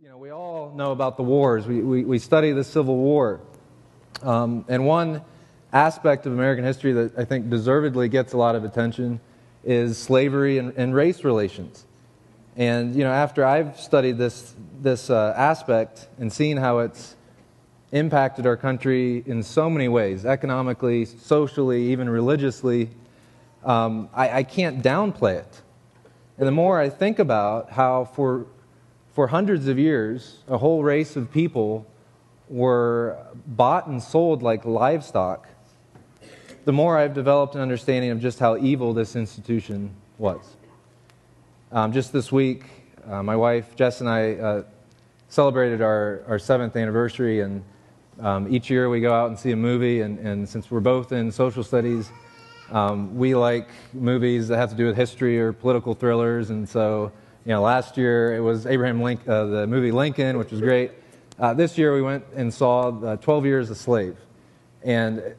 You know, we all know about the wars. We, we, we study the Civil War. Um, and one aspect of American history that I think deservedly gets a lot of attention is slavery and, and race relations. And, you know, after I've studied this, this uh, aspect and seen how it's impacted our country in so many ways economically, socially, even religiously um, I, I can't downplay it. And the more I think about how, for for hundreds of years, a whole race of people were bought and sold like livestock, the more I've developed an understanding of just how evil this institution was. Um, just this week, uh, my wife Jess and I uh, celebrated our, our seventh anniversary, and um, each year we go out and see a movie. And, and since we're both in social studies, um, we like movies that have to do with history or political thrillers, and so you know, last year it was Abraham Lincoln, uh, the movie Lincoln, which was great. Uh, this year we went and saw uh, 12 Years a Slave. And,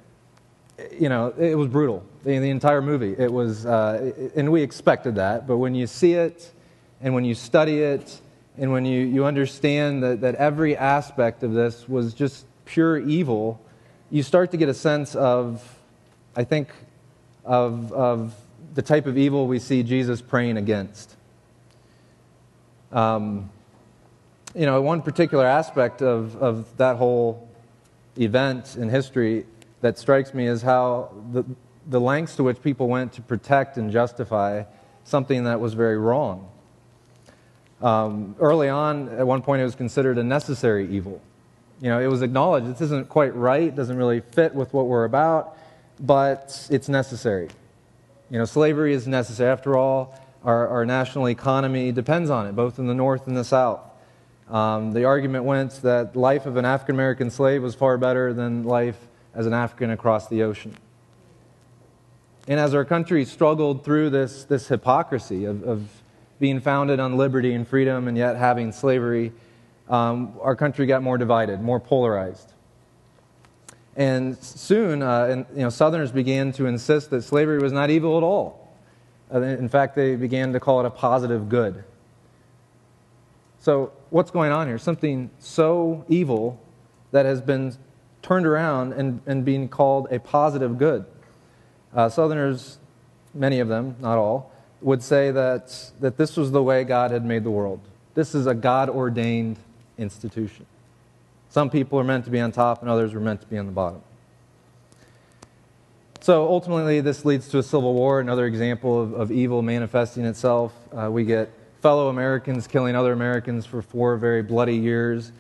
you know, it was brutal. The, the entire movie. It was, uh, and we expected that. But when you see it and when you study it and when you, you understand that, that every aspect of this was just pure evil, you start to get a sense of, I think, of, of the type of evil we see Jesus praying against. Um, you know, one particular aspect of, of that whole event in history that strikes me is how the, the lengths to which people went to protect and justify something that was very wrong. Um, early on, at one point, it was considered a necessary evil. You know, it was acknowledged this isn't quite right, doesn't really fit with what we're about, but it's necessary. You know, slavery is necessary. After all, our, our national economy depends on it, both in the North and the South. Um, the argument went that life of an African American slave was far better than life as an African across the ocean. And as our country struggled through this, this hypocrisy of, of being founded on liberty and freedom and yet having slavery, um, our country got more divided, more polarized. And soon, uh, and, you know, Southerners began to insist that slavery was not evil at all. Uh, in fact, they began to call it a positive good. So, what's going on here? Something so evil that has been turned around and, and being called a positive good. Uh, Southerners, many of them, not all, would say that, that this was the way God had made the world. This is a God ordained institution. Some people are meant to be on top, and others were meant to be on the bottom. So ultimately, this leads to a civil war, another example of, of evil manifesting itself. Uh, we get fellow Americans killing other Americans for four very bloody years.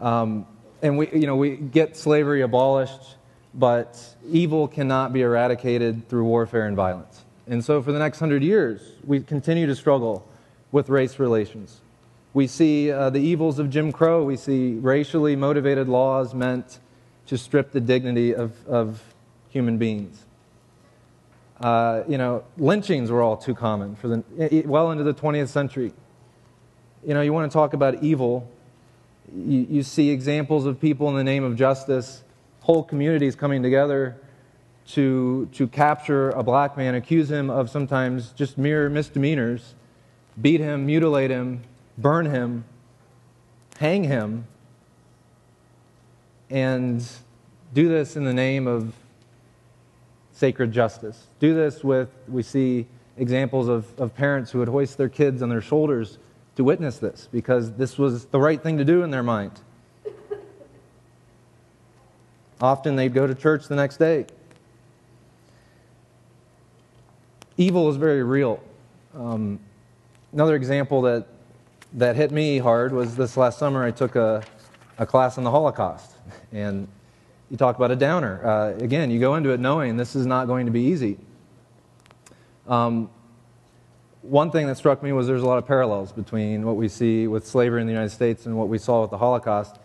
Um, and we, you know, we get slavery abolished, but evil cannot be eradicated through warfare and violence. And so for the next hundred years, we continue to struggle with race relations. We see uh, the evils of Jim Crow. We see racially motivated laws meant to strip the dignity of, of human beings. Uh, you know, lynchings were all too common for the, well into the 20th century. You know, you want to talk about evil, you, you see examples of people in the name of justice, whole communities coming together to, to capture a black man, accuse him of sometimes just mere misdemeanors, beat him, mutilate him, burn him, hang him, and do this in the name of sacred justice. Do this with, we see examples of, of parents who would hoist their kids on their shoulders to witness this because this was the right thing to do in their mind. Often they'd go to church the next day. Evil is very real. Um, another example that, that hit me hard was this last summer I took a, a class on the Holocaust. And you talk about a downer. Uh, again, you go into it knowing this is not going to be easy. Um, one thing that struck me was there's a lot of parallels between what we see with slavery in the United States and what we saw with the Holocaust.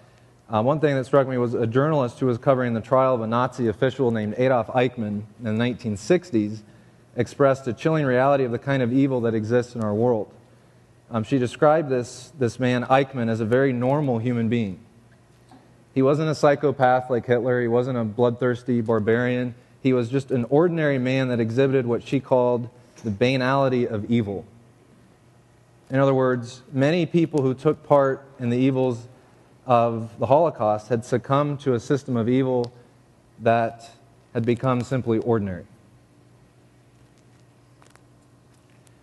Uh, one thing that struck me was a journalist who was covering the trial of a Nazi official named Adolf Eichmann in the 1960s expressed a chilling reality of the kind of evil that exists in our world. Um, she described this, this man, Eichmann, as a very normal human being. He wasn't a psychopath like Hitler. He wasn't a bloodthirsty barbarian. He was just an ordinary man that exhibited what she called the banality of evil. In other words, many people who took part in the evils of the Holocaust had succumbed to a system of evil that had become simply ordinary.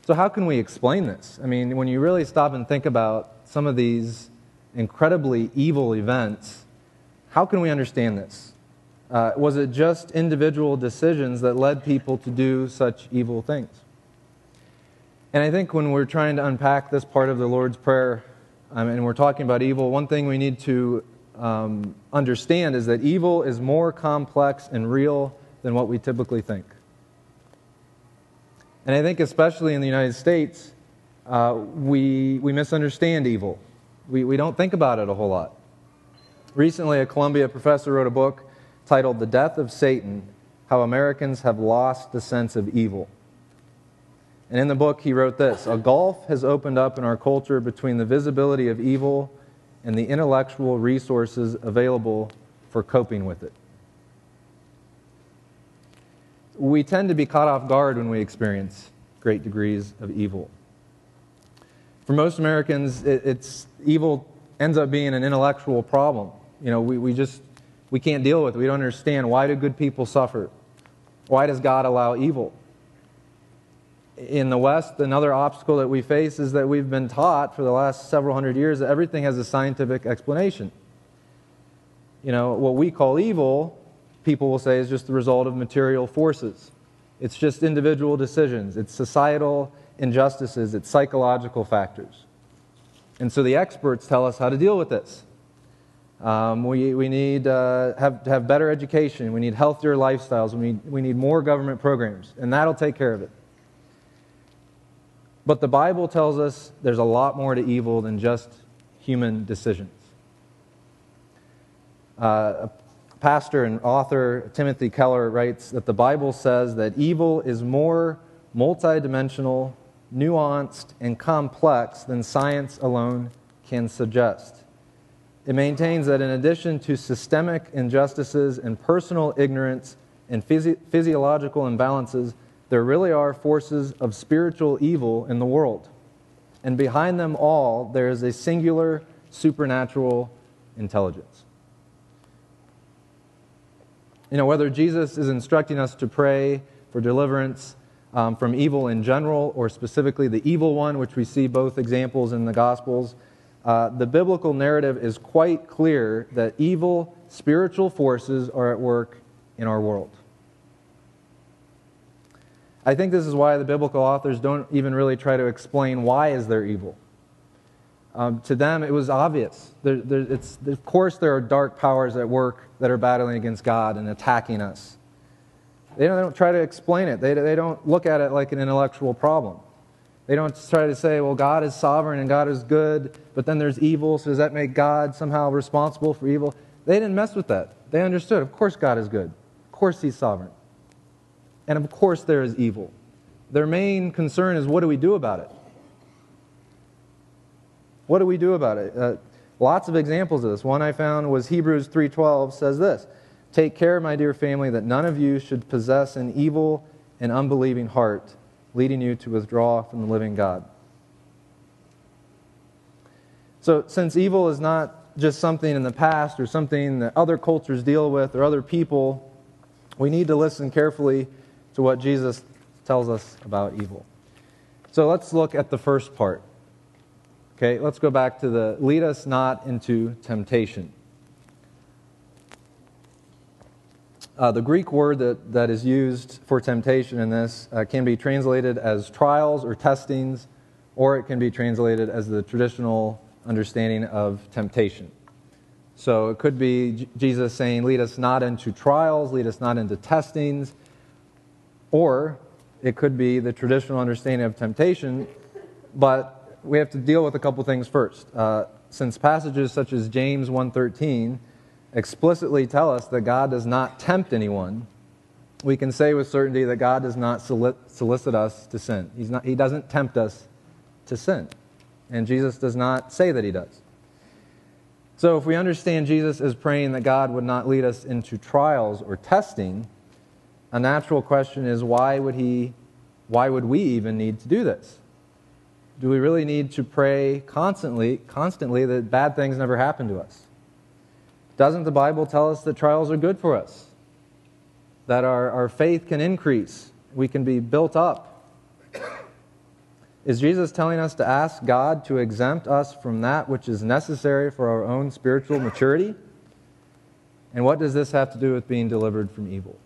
So, how can we explain this? I mean, when you really stop and think about some of these incredibly evil events, how can we understand this? Uh, was it just individual decisions that led people to do such evil things? And I think when we're trying to unpack this part of the Lord's Prayer um, and we're talking about evil, one thing we need to um, understand is that evil is more complex and real than what we typically think. And I think, especially in the United States, uh, we, we misunderstand evil. We, we don't think about it a whole lot. Recently, a Columbia professor wrote a book titled The Death of Satan How Americans Have Lost the Sense of Evil. And in the book, he wrote this A gulf has opened up in our culture between the visibility of evil and the intellectual resources available for coping with it. We tend to be caught off guard when we experience great degrees of evil. For most Americans, it's evil ends up being an intellectual problem. You know, we, we just we can't deal with it. We don't understand why do good people suffer? Why does God allow evil? in the West, another obstacle that we face is that we've been taught for the last several hundred years that everything has a scientific explanation. You know, what we call evil, people will say, is just the result of material forces. It's just individual decisions, it's societal injustices, it's psychological factors. And so the experts tell us how to deal with this. Um, we, we need uh, have, to have better education. We need healthier lifestyles. We need, we need more government programs, and that'll take care of it. But the Bible tells us there's a lot more to evil than just human decisions. Uh, pastor and author Timothy Keller writes that the Bible says that evil is more multidimensional, nuanced, and complex than science alone can suggest. It maintains that in addition to systemic injustices and personal ignorance and physi- physiological imbalances, there really are forces of spiritual evil in the world. And behind them all, there is a singular supernatural intelligence. You know, whether Jesus is instructing us to pray for deliverance um, from evil in general or specifically the evil one, which we see both examples in the Gospels, uh, the biblical narrative is quite clear that evil spiritual forces are at work in our world. I think this is why the biblical authors don't even really try to explain why is there evil. Um, to them, it was obvious. There, there, of course, there are dark powers at work that are battling against God and attacking us. They don't, they don't try to explain it. They, they don't look at it like an intellectual problem. They don't try to say, well, God is sovereign and God is good, but then there's evil, so does that make God somehow responsible for evil? They didn't mess with that. They understood, of course, God is good. Of course, He's sovereign. And of course, there is evil. Their main concern is what do we do about it? What do we do about it? Uh, lots of examples of this. One I found was Hebrews 3:12 says this: "Take care, my dear family, that none of you should possess an evil and unbelieving heart, leading you to withdraw from the living God." So, since evil is not just something in the past or something that other cultures deal with or other people, we need to listen carefully to what Jesus tells us about evil. So let's look at the first part. Okay, let's go back to the lead us not into temptation. Uh, the Greek word that, that is used for temptation in this uh, can be translated as trials or testings, or it can be translated as the traditional understanding of temptation. So it could be Jesus saying, Lead us not into trials, lead us not into testings, or it could be the traditional understanding of temptation, but we have to deal with a couple things first. Uh, since passages such as James 1:13 explicitly tell us that God does not tempt anyone, we can say with certainty that God does not solicit us to sin. He's not, he doesn't tempt us to sin. And Jesus does not say that he does. So if we understand Jesus as praying that God would not lead us into trials or testing, a natural question is why would he why would we even need to do this? Do we really need to pray constantly, constantly that bad things never happen to us? Doesn't the Bible tell us that trials are good for us? That our, our faith can increase, we can be built up. Is Jesus telling us to ask God to exempt us from that which is necessary for our own spiritual maturity? And what does this have to do with being delivered from evil?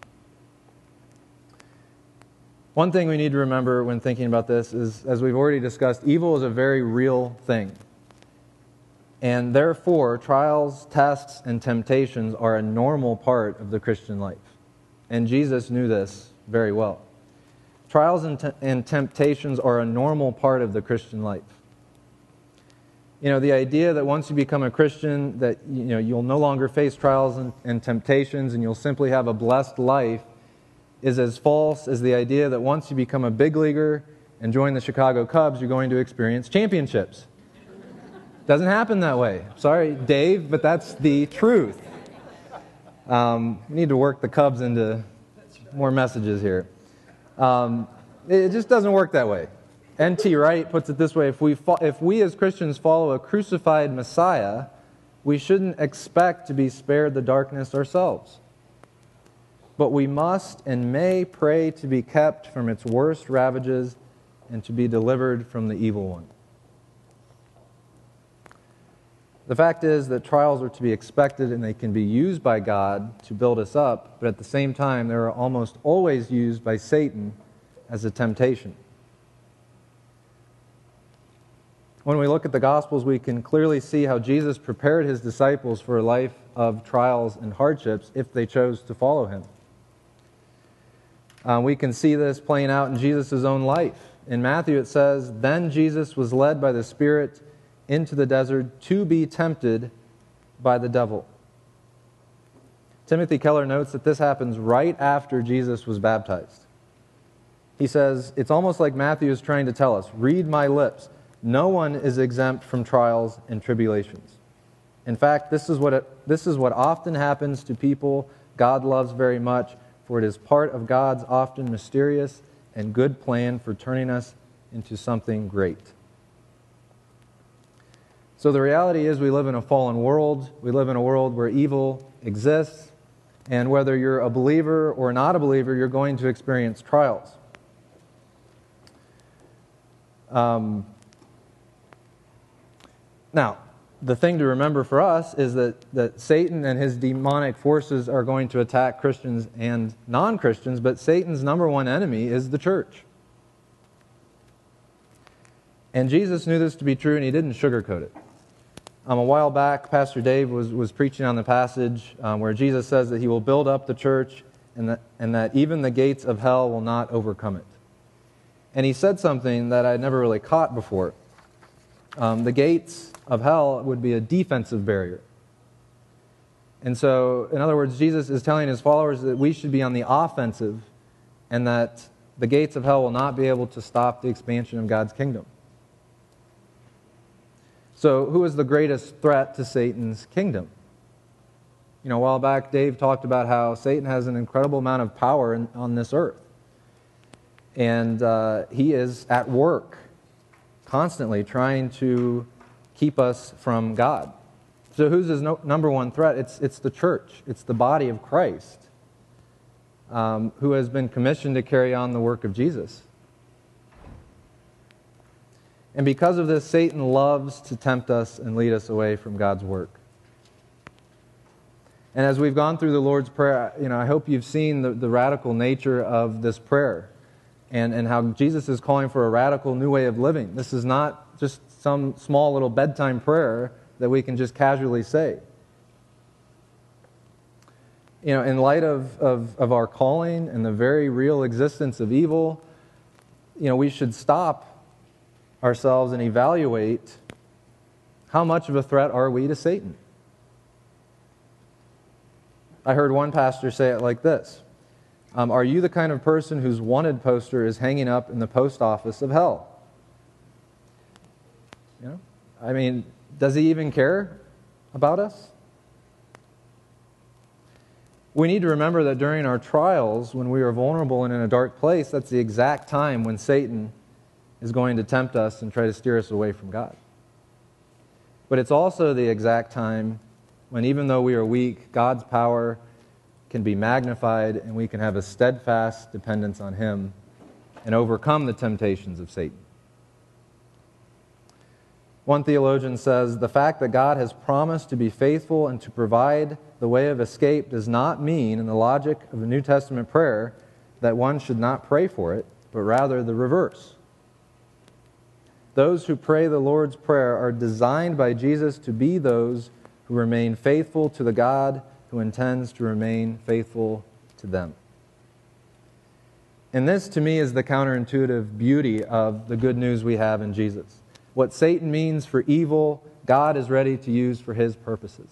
One thing we need to remember when thinking about this is, as we've already discussed, evil is a very real thing. And therefore, trials, tests, and temptations are a normal part of the Christian life. And Jesus knew this very well. Trials and, te- and temptations are a normal part of the Christian life. You know, the idea that once you become a Christian, that you know, you'll no longer face trials and, and temptations and you'll simply have a blessed life is as false as the idea that once you become a big leaguer and join the Chicago Cubs, you're going to experience championships. Doesn't happen that way. Sorry, Dave, but that's the truth. Um, we need to work the Cubs into more messages here. Um, it just doesn't work that way. N.T. Wright puts it this way if we, fo- if we as Christians follow a crucified Messiah, we shouldn't expect to be spared the darkness ourselves but we must and may pray to be kept from its worst ravages and to be delivered from the evil one. The fact is that trials are to be expected and they can be used by God to build us up, but at the same time, they are almost always used by Satan as a temptation. When we look at the Gospels, we can clearly see how Jesus prepared his disciples for a life of trials and hardships if they chose to follow him. Uh, we can see this playing out in Jesus' own life. In Matthew, it says, Then Jesus was led by the Spirit into the desert to be tempted by the devil. Timothy Keller notes that this happens right after Jesus was baptized. He says, It's almost like Matthew is trying to tell us read my lips. No one is exempt from trials and tribulations. In fact, this is what, it, this is what often happens to people God loves very much for it is part of God's often mysterious and good plan for turning us into something great. So the reality is, we live in a fallen world. We live in a world where evil exists. And whether you're a believer or not a believer, you're going to experience trials. Um, now, the thing to remember for us is that, that Satan and his demonic forces are going to attack Christians and non Christians, but Satan's number one enemy is the church. And Jesus knew this to be true, and he didn't sugarcoat it. Um, a while back, Pastor Dave was, was preaching on the passage um, where Jesus says that he will build up the church and that, and that even the gates of hell will not overcome it. And he said something that I'd never really caught before. Um, the gates of hell would be a defensive barrier. And so, in other words, Jesus is telling his followers that we should be on the offensive and that the gates of hell will not be able to stop the expansion of God's kingdom. So, who is the greatest threat to Satan's kingdom? You know, a while back, Dave talked about how Satan has an incredible amount of power in, on this earth. And uh, he is at work constantly trying to keep us from God. So, who's his no, number one threat? It's, it's the church, it's the body of Christ, um, who has been commissioned to carry on the work of Jesus. And because of this, Satan loves to tempt us and lead us away from God's work. And as we've gone through the Lord's Prayer, you know, I hope you've seen the, the radical nature of this prayer and, and how Jesus is calling for a radical new way of living. This is not just some small little bedtime prayer that we can just casually say. You know, in light of, of, of our calling and the very real existence of evil, you know, we should stop ourselves and evaluate how much of a threat are we to Satan? I heard one pastor say it like this um, Are you the kind of person whose wanted poster is hanging up in the post office of hell? You know? I mean, does he even care about us? We need to remember that during our trials, when we are vulnerable and in a dark place, that's the exact time when Satan is going to tempt us and try to steer us away from God. But it's also the exact time when, even though we are weak, God's power can be magnified and we can have a steadfast dependence on Him and overcome the temptations of Satan. One theologian says the fact that God has promised to be faithful and to provide the way of escape does not mean, in the logic of the New Testament prayer, that one should not pray for it, but rather the reverse. Those who pray the Lord's Prayer are designed by Jesus to be those who remain faithful to the God who intends to remain faithful to them. And this, to me, is the counterintuitive beauty of the good news we have in Jesus. What Satan means for evil, God is ready to use for his purposes.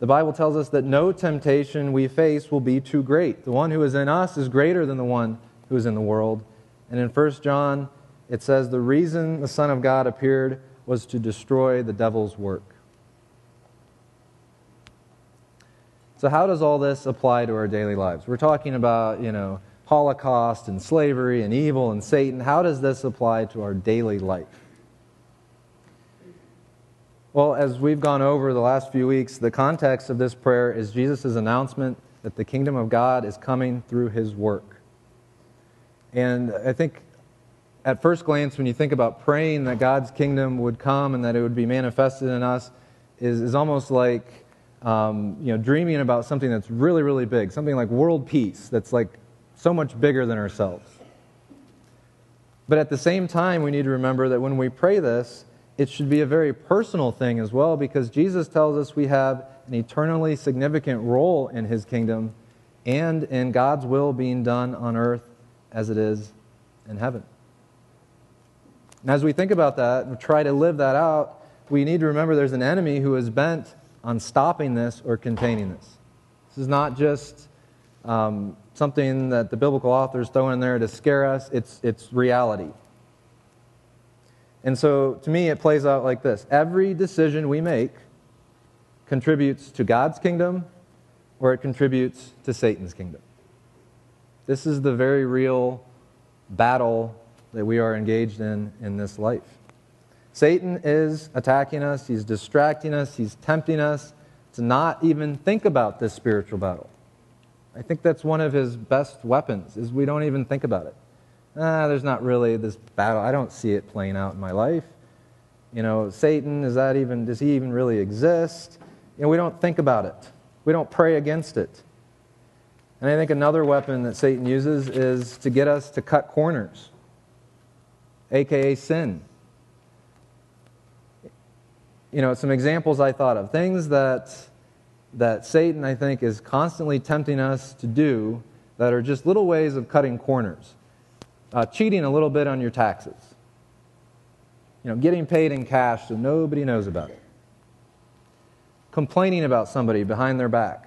The Bible tells us that no temptation we face will be too great. The one who is in us is greater than the one who is in the world. And in 1 John, it says, The reason the Son of God appeared was to destroy the devil's work. So, how does all this apply to our daily lives? We're talking about, you know, Holocaust and slavery and evil and Satan. How does this apply to our daily life? Well, as we've gone over the last few weeks, the context of this prayer is Jesus' announcement that the kingdom of God is coming through his work. And I think at first glance, when you think about praying that God's kingdom would come and that it would be manifested in us, is, is almost like um, you know, dreaming about something that's really, really big, something like world peace that's like so much bigger than ourselves. But at the same time, we need to remember that when we pray this, it should be a very personal thing as well because Jesus tells us we have an eternally significant role in his kingdom and in God's will being done on earth as it is in heaven. And as we think about that and try to live that out, we need to remember there's an enemy who is bent on stopping this or containing this. This is not just um, something that the biblical authors throw in there to scare us, it's, it's reality. And so to me, it plays out like this every decision we make contributes to God's kingdom or it contributes to Satan's kingdom. This is the very real battle that we are engaged in in this life. Satan is attacking us, he's distracting us, he's tempting us to not even think about this spiritual battle. I think that's one of his best weapons is we don't even think about it ah, there's not really this battle. I don't see it playing out in my life. You know, Satan, is that even, does he even really exist? You know, we don't think about it. We don't pray against it. And I think another weapon that Satan uses is to get us to cut corners, aka sin. You know, some examples I thought of things that, that Satan, I think, is constantly tempting us to do that are just little ways of cutting corners uh, cheating a little bit on your taxes. You know, getting paid in cash so nobody knows about it. Complaining about somebody behind their back.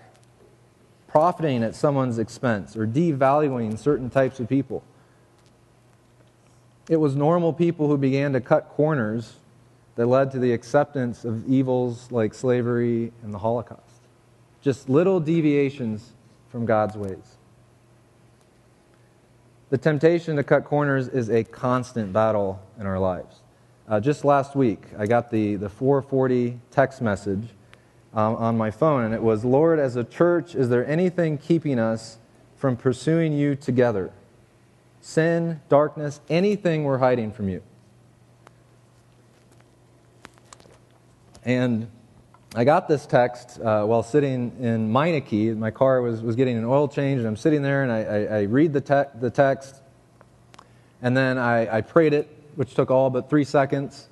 Profiting at someone's expense or devaluing certain types of people. It was normal people who began to cut corners that led to the acceptance of evils like slavery and the Holocaust. Just little deviations from God's ways. The temptation to cut corners is a constant battle in our lives. Uh, just last week, I got the, the 440 text message um, on my phone, and it was Lord, as a church, is there anything keeping us from pursuing you together? Sin, darkness, anything we're hiding from you. And I got this text uh, while sitting in Meineke. My car was, was getting an oil change, and I'm sitting there and I, I, I read the, te- the text, and then I, I prayed it, which took all but three seconds.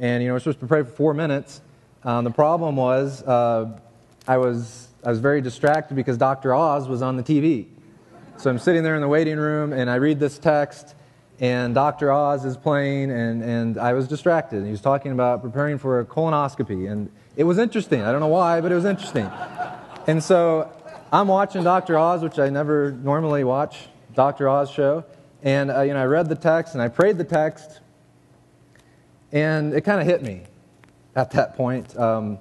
And, you know, we're supposed to pray for four minutes. Um, the problem was uh, I, was I was very distracted because Dr. Oz was on the TV. So I'm sitting there in the waiting room, and I read this text, and Dr. Oz is playing, and, and I was distracted. He was talking about preparing for a colonoscopy, and it was interesting. I don't know why, but it was interesting. And so I'm watching Dr. Oz, which I never normally watch, Dr. Oz show. And uh, you know, I read the text and I prayed the text, and it kind of hit me at that point um,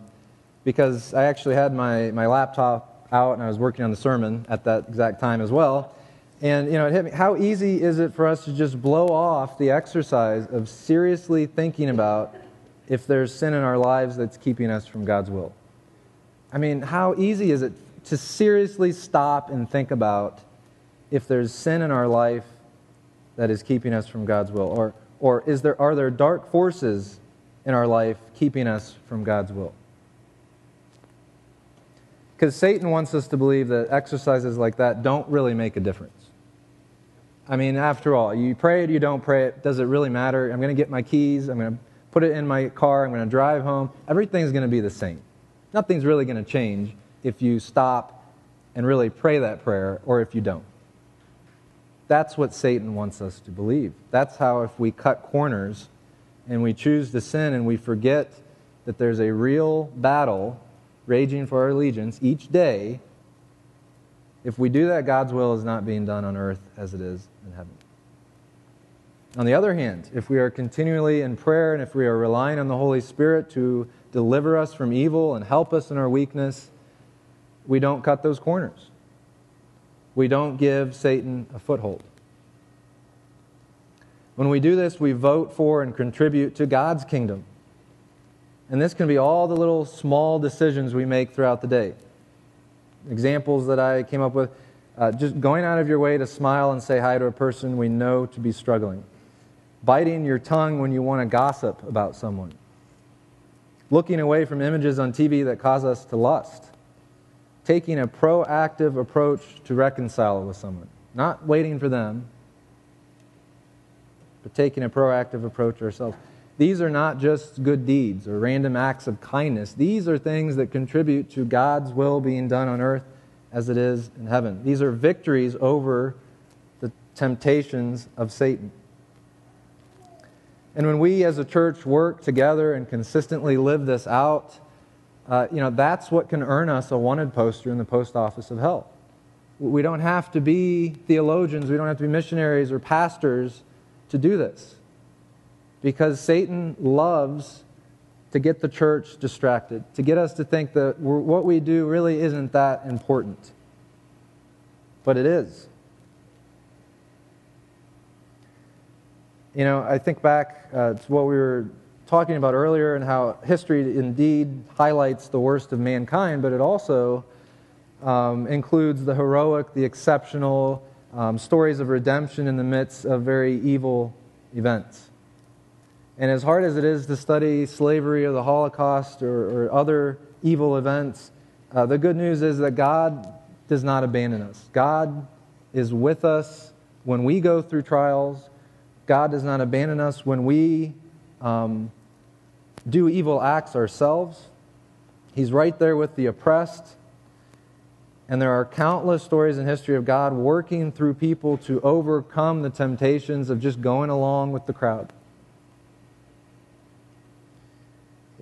because I actually had my, my laptop out and I was working on the sermon at that exact time as well. And, you know, it hit me. How easy is it for us to just blow off the exercise of seriously thinking about if there's sin in our lives that's keeping us from God's will? I mean, how easy is it to seriously stop and think about if there's sin in our life that is keeping us from God's will? Or, or is there, are there dark forces in our life keeping us from God's will? Because Satan wants us to believe that exercises like that don't really make a difference. I mean, after all, you pray it, you don't pray it, does it really matter? I'm going to get my keys, I'm going to put it in my car, I'm going to drive home. Everything's going to be the same. Nothing's really going to change if you stop and really pray that prayer or if you don't. That's what Satan wants us to believe. That's how, if we cut corners and we choose to sin and we forget that there's a real battle raging for our allegiance each day, if we do that, God's will is not being done on earth as it is in heaven. On the other hand, if we are continually in prayer and if we are relying on the Holy Spirit to deliver us from evil and help us in our weakness, we don't cut those corners. We don't give Satan a foothold. When we do this, we vote for and contribute to God's kingdom. And this can be all the little small decisions we make throughout the day. Examples that I came up with uh, just going out of your way to smile and say hi to a person we know to be struggling, biting your tongue when you want to gossip about someone, looking away from images on TV that cause us to lust, taking a proactive approach to reconcile with someone, not waiting for them, but taking a proactive approach ourselves. These are not just good deeds or random acts of kindness. These are things that contribute to God's will being done on earth as it is in heaven. These are victories over the temptations of Satan. And when we as a church work together and consistently live this out, uh, you know, that's what can earn us a wanted poster in the post office of hell. We don't have to be theologians, we don't have to be missionaries or pastors to do this because Satan loves to get the church distracted, to get us to think that what we do really isn't that important. But it is. You know, I think back uh, to what we were talking about earlier and how history indeed highlights the worst of mankind, but it also um, includes the heroic, the exceptional, um, stories of redemption in the midst of very evil events. And as hard as it is to study slavery or the Holocaust or, or other evil events, uh, the good news is that God does not abandon us. God is with us when we go through trials. God does not abandon us when we um, do evil acts ourselves. He's right there with the oppressed. And there are countless stories in history of God working through people to overcome the temptations of just going along with the crowd.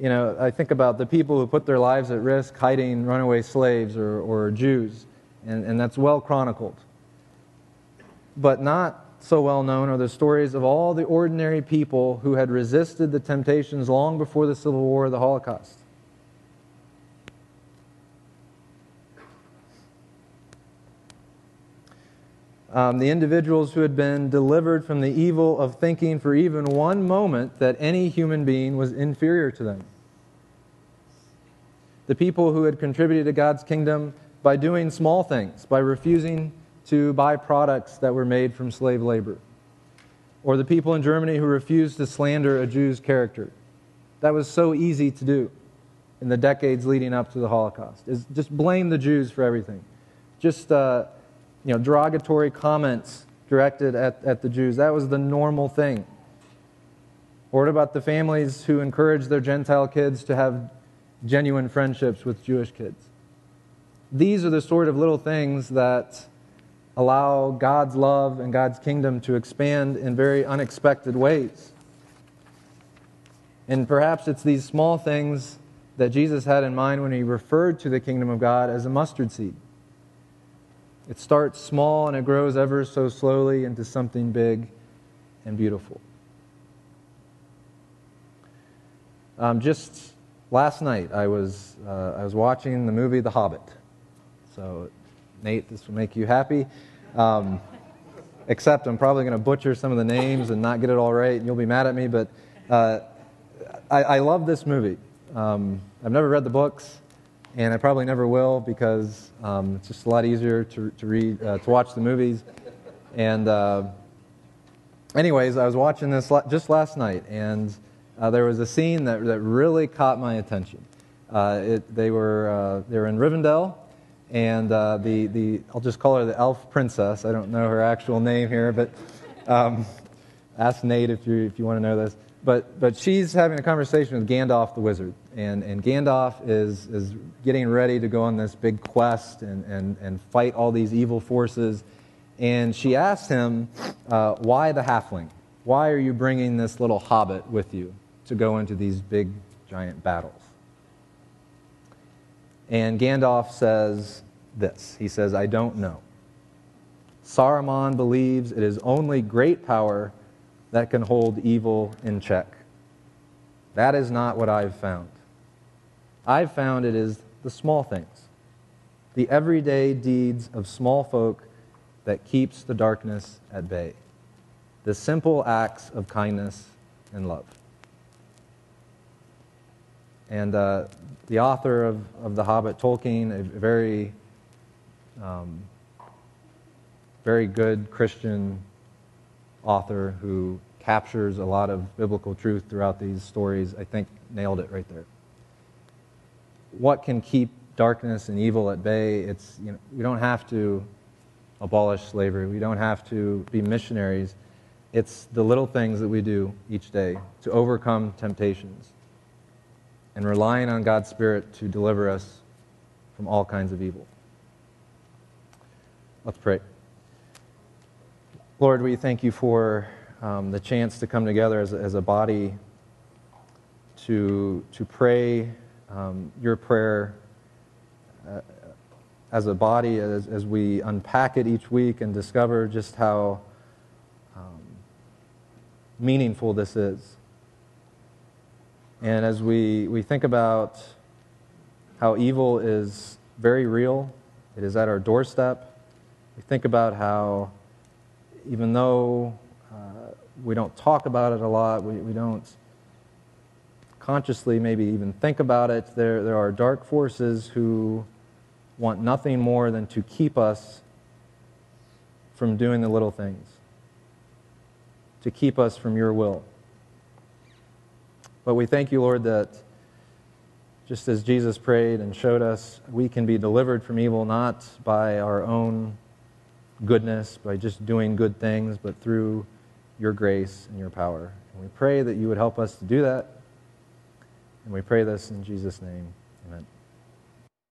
You know, I think about the people who put their lives at risk hiding runaway slaves or, or Jews, and, and that's well chronicled. But not so well known are the stories of all the ordinary people who had resisted the temptations long before the Civil War or the Holocaust. Um, the individuals who had been delivered from the evil of thinking for even one moment that any human being was inferior to them. The people who had contributed to God's kingdom by doing small things, by refusing to buy products that were made from slave labor. Or the people in Germany who refused to slander a Jew's character. That was so easy to do in the decades leading up to the Holocaust, is just blame the Jews for everything. Just, uh, you know, derogatory comments directed at, at the Jews. That was the normal thing. Or what about the families who encouraged their Gentile kids to have genuine friendships with Jewish kids? These are the sort of little things that allow God's love and God's kingdom to expand in very unexpected ways. And perhaps it's these small things that Jesus had in mind when he referred to the kingdom of God as a mustard seed. It starts small and it grows ever so slowly into something big and beautiful. Um, just last night, I was, uh, I was watching the movie The Hobbit. So, Nate, this will make you happy. Um, except I'm probably going to butcher some of the names and not get it all right, and you'll be mad at me, but uh, I, I, love this movie. Um, I've never read the books, and I probably never will because um, it's just a lot easier to, to read, uh, to watch the movies. And uh, anyways, I was watching this just last night, and uh, there was a scene that, that really caught my attention. Uh, it, they, were, uh, they were in Rivendell, and uh, the, the, I'll just call her the elf princess. I don't know her actual name here, but um, ask Nate if you, if you want to know this. But, but she's having a conversation with Gandalf the wizard, and, and Gandalf is, is getting ready to go on this big quest and, and, and fight all these evil forces. And she asks him, uh, Why the halfling? Why are you bringing this little hobbit with you to go into these big, giant battles? And Gandalf says this He says, I don't know. Saruman believes it is only great power that can hold evil in check. That is not what I've found. I've found it is the small things, the everyday deeds of small folk that keeps the darkness at bay, the simple acts of kindness and love. And uh, the author of, of The Hobbit, Tolkien, a very, um, very good Christian author who captures a lot of biblical truth throughout these stories, I think nailed it right there. What can keep darkness and evil at bay? It's, you know, we don't have to abolish slavery, we don't have to be missionaries. It's the little things that we do each day to overcome temptations and relying on God's Spirit to deliver us from all kinds of evil. Let's pray. Lord, we thank you for um, the chance to come together as a, as a body to, to pray um, your prayer uh, as a body as, as we unpack it each week and discover just how um, meaningful this is. And as we, we think about how evil is very real, it is at our doorstep, we think about how, even though uh, we don't talk about it a lot, we, we don't consciously maybe even think about it, there, there are dark forces who want nothing more than to keep us from doing the little things, to keep us from your will. But we thank you, Lord, that just as Jesus prayed and showed us, we can be delivered from evil not by our own goodness, by just doing good things, but through your grace and your power. And we pray that you would help us to do that. And we pray this in Jesus' name.